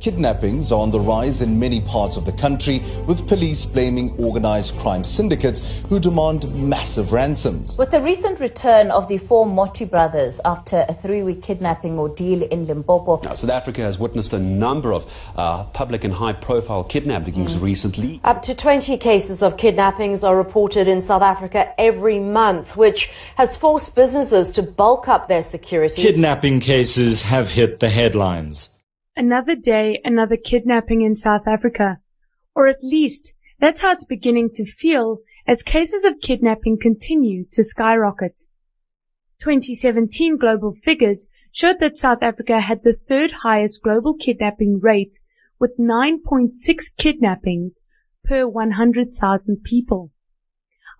Kidnappings are on the rise in many parts of the country, with police blaming organized crime syndicates who demand massive ransoms. With the recent return of the four Moti brothers after a three week kidnapping ordeal in Limpopo. Now, South Africa has witnessed a number of uh, public and high profile kidnappings mm. recently. Up to 20 cases of kidnappings are reported in South Africa every month, which has forced businesses to bulk up their security. Kidnapping cases have hit the headlines. Another day, another kidnapping in South Africa. Or at least, that's how it's beginning to feel as cases of kidnapping continue to skyrocket. 2017 global figures showed that South Africa had the third highest global kidnapping rate with 9.6 kidnappings per 100,000 people.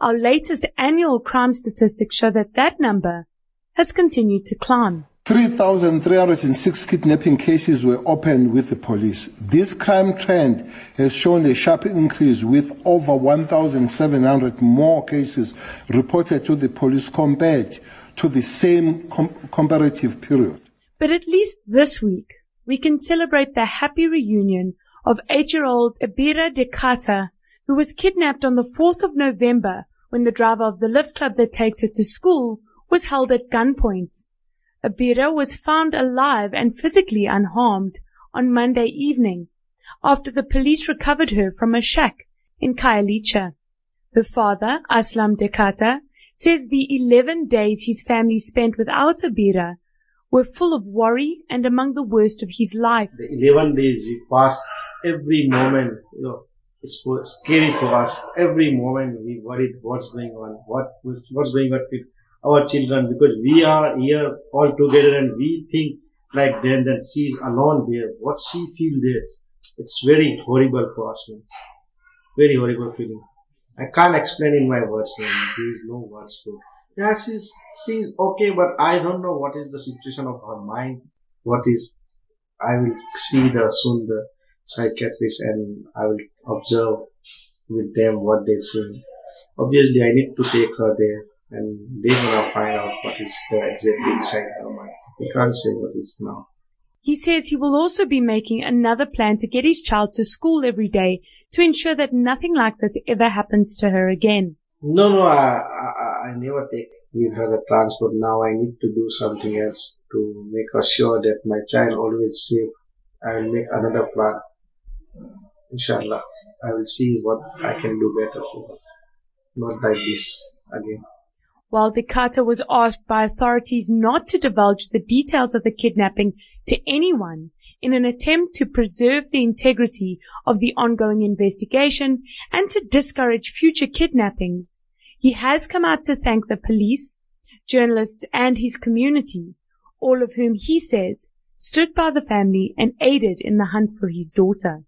Our latest annual crime statistics show that that number has continued to climb. 3,306 kidnapping cases were opened with the police. This crime trend has shown a sharp increase with over 1,700 more cases reported to the police compared to the same com- comparative period. But at least this week, we can celebrate the happy reunion of eight-year-old Abira Dekhta, who was kidnapped on the 4th of November when the driver of the lift club that takes her to school was held at gunpoint. Abira was found alive and physically unharmed on Monday evening after the police recovered her from a shack in Khayelitsha. Her father, Aslam Dekhta, says the 11 days his family spent without Abira were full of worry and among the worst of his life. The 11 days we passed every moment, you know, it's scary for us. Every moment we worried what's going on, what what's going on with our children because we are here all together and we think like then that she is alone there. What she feel there, it's very horrible for us, man. Very horrible feeling. I can't explain in my words, man. There is no words to. Yeah, she's she's okay, but I don't know what is the situation of her mind. What is? I will see the soon the psychiatrist and I will observe with them what they say. Obviously, I need to take her there and they gonna find out what is the exactly inside her mind. He can't say what is now. He says he will also be making another plan to get his child to school every day to ensure that nothing like this ever happens to her again. No, no, I, I, I never take with her the transport. Now I need to do something else to make sure that my child always safe. I will make another plan. Inshallah, I will see what I can do better for her. Not like this again. While Dekhta was asked by authorities not to divulge the details of the kidnapping to anyone in an attempt to preserve the integrity of the ongoing investigation and to discourage future kidnappings, he has come out to thank the police, journalists and his community, all of whom he says stood by the family and aided in the hunt for his daughter.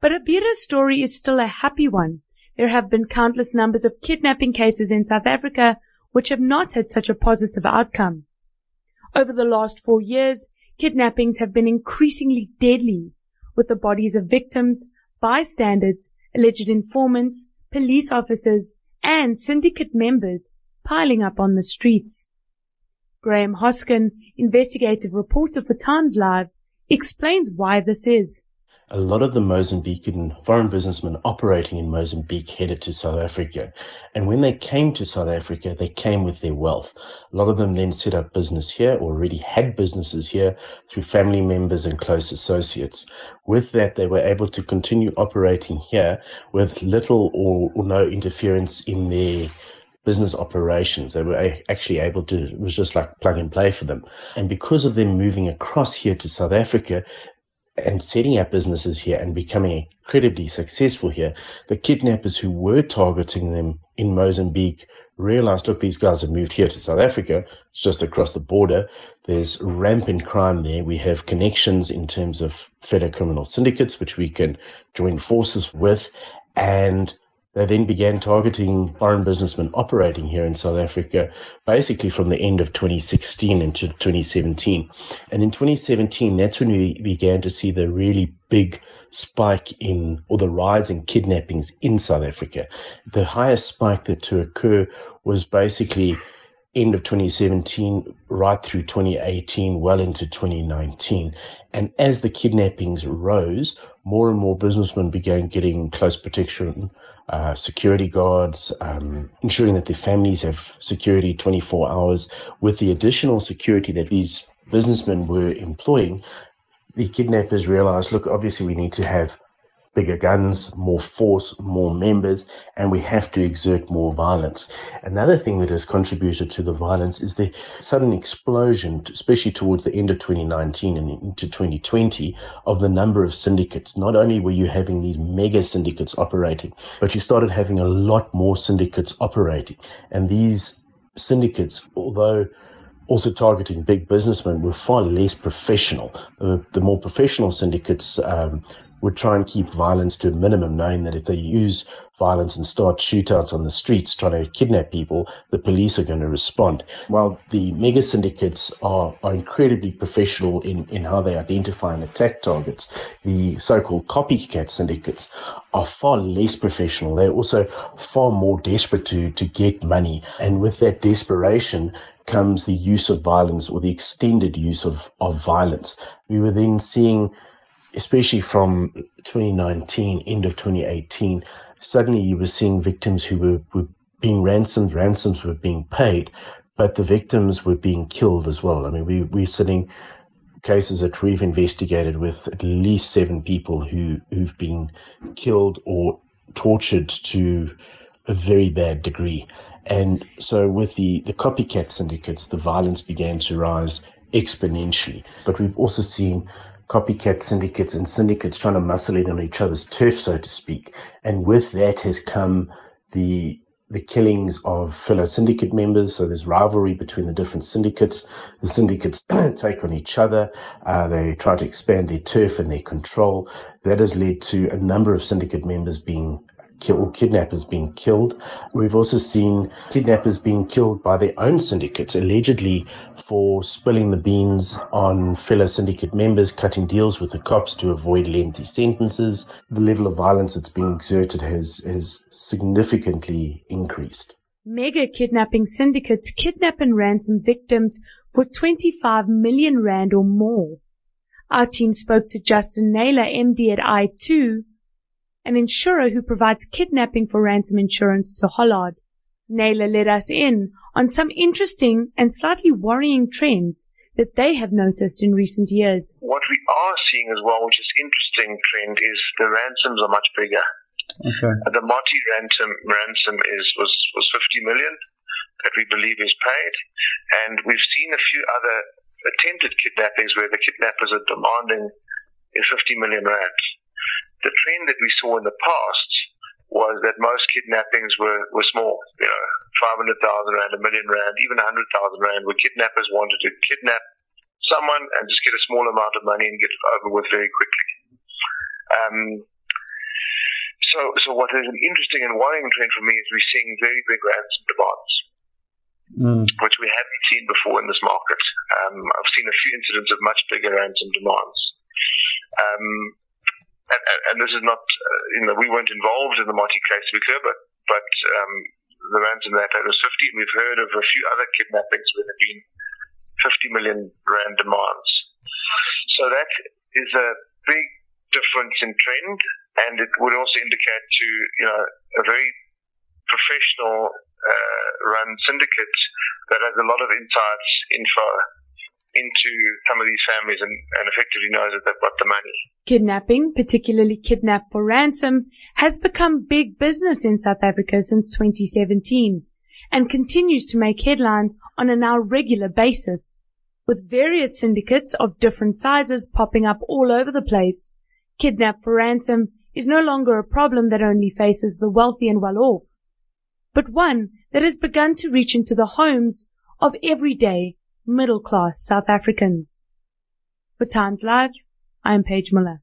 But Abira's story is still a happy one there have been countless numbers of kidnapping cases in South Africa which have not had such a positive outcome. Over the last four years, kidnappings have been increasingly deadly, with the bodies of victims, bystanders, alleged informants, police officers, and syndicate members piling up on the streets. Graeme Hosken, investigative reporter for Times Live, explains why this is a lot of the Mozambican foreign businessmen operating in Mozambique headed to South Africa. And when they came to South Africa, they came with their wealth. A lot of them then set up business here, or already had businesses here through family members and close associates. With that, they were able to continue operating here with little or, or no interference in their business operations. They were actually able to, it was just like plug and play for them. And because of them moving across here to South Africa, and setting up businesses here and becoming incredibly successful here, the kidnappers who were targeting them in Mozambique realized, look, these guys have moved here to South Africa. It's just across the border. There's rampant crime there. We have connections in terms of federal criminal syndicates, which we can join forces with. And they then began targeting foreign businessmen operating here in South Africa, basically from the end of 2016 into 2017. And in 2017, that's when we began to see the really big spike in, or the rise in kidnappings in South Africa. The highest spike that to occur was basically end of 2017 right through 2018, well into 2019. And as the kidnappings rose, more and more businessmen began getting close protection, uh, security guards, um, ensuring that their families have security 24 hours. With the additional security that these businessmen were employing, the kidnappers realized, look, obviously we need to have bigger guns, more force, more members, and we have to exert more violence. Another thing that has contributed to the violence is the sudden explosion, especially towards the end of 2019 and into 2020, of the number of syndicates. Not only were you having these mega syndicates operating, but you started having a lot more syndicates operating. And these syndicates, although also targeting big businessmen were far less professional. Uh, the more professional syndicates um, would try and keep violence to a minimum, knowing that if they use violence and start shootouts on the streets trying to kidnap people, the police are going to respond. While the mega syndicates are, are incredibly professional in, in how they identify and attack targets, the so-called copycat syndicates are far less professional. They're also far more desperate to, to get money. And with that desperation, comes the use of violence or the extended use of, of violence. We were then seeing especially from 2019, end of 2018, suddenly you were seeing victims who were, were being ransomed, ransoms were being paid, but the victims were being killed as well. I mean, we, we're sitting cases that we've investigated with at least seven people who, who've been killed or tortured to a very bad degree. And so with the, the copycat syndicates, the violence began to rise exponentially. But we've also seen copycat syndicates and syndicates trying to muscle in on each other's turf, so to speak. And with that has come the the killings of fellow syndicate members. So there's rivalry between the different syndicates. The syndicates take on each other. Uh, they try to expand their turf and their control. That has led to a number of syndicate members being kill, kidnappers being killed. We've also seen kidnappers being killed by their own syndicates, allegedly for spilling the beans on fellow syndicate members, cutting deals with the cops to avoid lengthy sentences. The level of violence that's being exerted has, has significantly increased. Mega kidnapping syndicates kidnap and ransom victims for 25 million rand or more. Our team spoke to Justin Naylor, MD at i2, an insurer who provides kidnapping for ransom insurance to Hollard. Naylor let us in on some interesting and slightly worrying trends that they have noticed in recent years. What we are seeing as well, which is interesting trend, is the ransoms are much bigger. Okay. Uh, the Moti ransom ransom is was was 50 million that we believe is paid, and we've seen a few other attempted kidnappings where the kidnappers are demanding 50 million rands the trend that we saw in the past was that most kidnappings were, were small, you know, 500,000 rand, a million rand, even 100,000 rand, where kidnappers wanted to kidnap someone and just get a small amount of money and get it over with very quickly. Um, so, so what is an interesting and worrying trend for me is we're seeing very big ransom demands, mm. which we haven't seen before in this market. Um, I've seen a few incidents of much bigger ransom demands. Um, and, and, this is not, uh, you know, we weren't involved in the Moti case, to be clear, but, but um, the ransom that was 50, and we've heard of a few other kidnappings where there have been 50 million rand demands. So that is a big difference in trend, and it would also indicate to, you know, a very professional uh, run syndicate that has a lot of insights, info, into some of these families and, and effectively knows that they've got the money. Kidnapping, particularly kidnap for ransom, has become big business in South Africa since 2017 and continues to make headlines on a now regular basis, with various syndicates of different sizes popping up all over the place. Kidnap for ransom is no longer a problem that only faces the wealthy and well off, but one that has begun to reach into the homes of everyday middle class South Africans. For Times Live, I am Paige Miller.